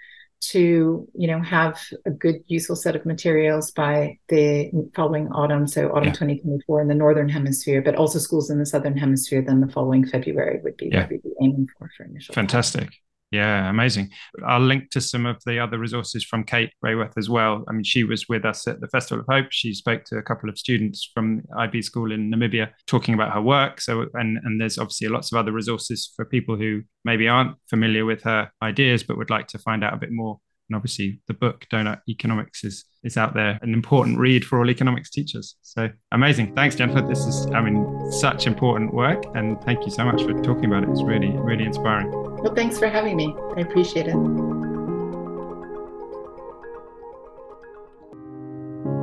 to you know have a good useful set of materials by the following autumn so autumn yeah. 2024 in the northern hemisphere but also schools in the southern hemisphere then the following february would be yeah. what we'd be aiming for for initial fantastic yeah, amazing. I'll link to some of the other resources from Kate Raworth as well. I mean, she was with us at the Festival of Hope. She spoke to a couple of students from IB school in Namibia talking about her work. So, and, and there's obviously lots of other resources for people who maybe aren't familiar with her ideas, but would like to find out a bit more and obviously, the book Doughnut Economics is is out there, an important read for all economics teachers. So amazing! Thanks, Jennifer. This is, I mean, such important work, and thank you so much for talking about it. It's really, really inspiring. Well, thanks for having me. I appreciate it.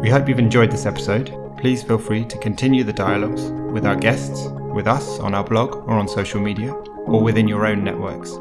We hope you've enjoyed this episode. Please feel free to continue the dialogues with our guests, with us on our blog or on social media, or within your own networks.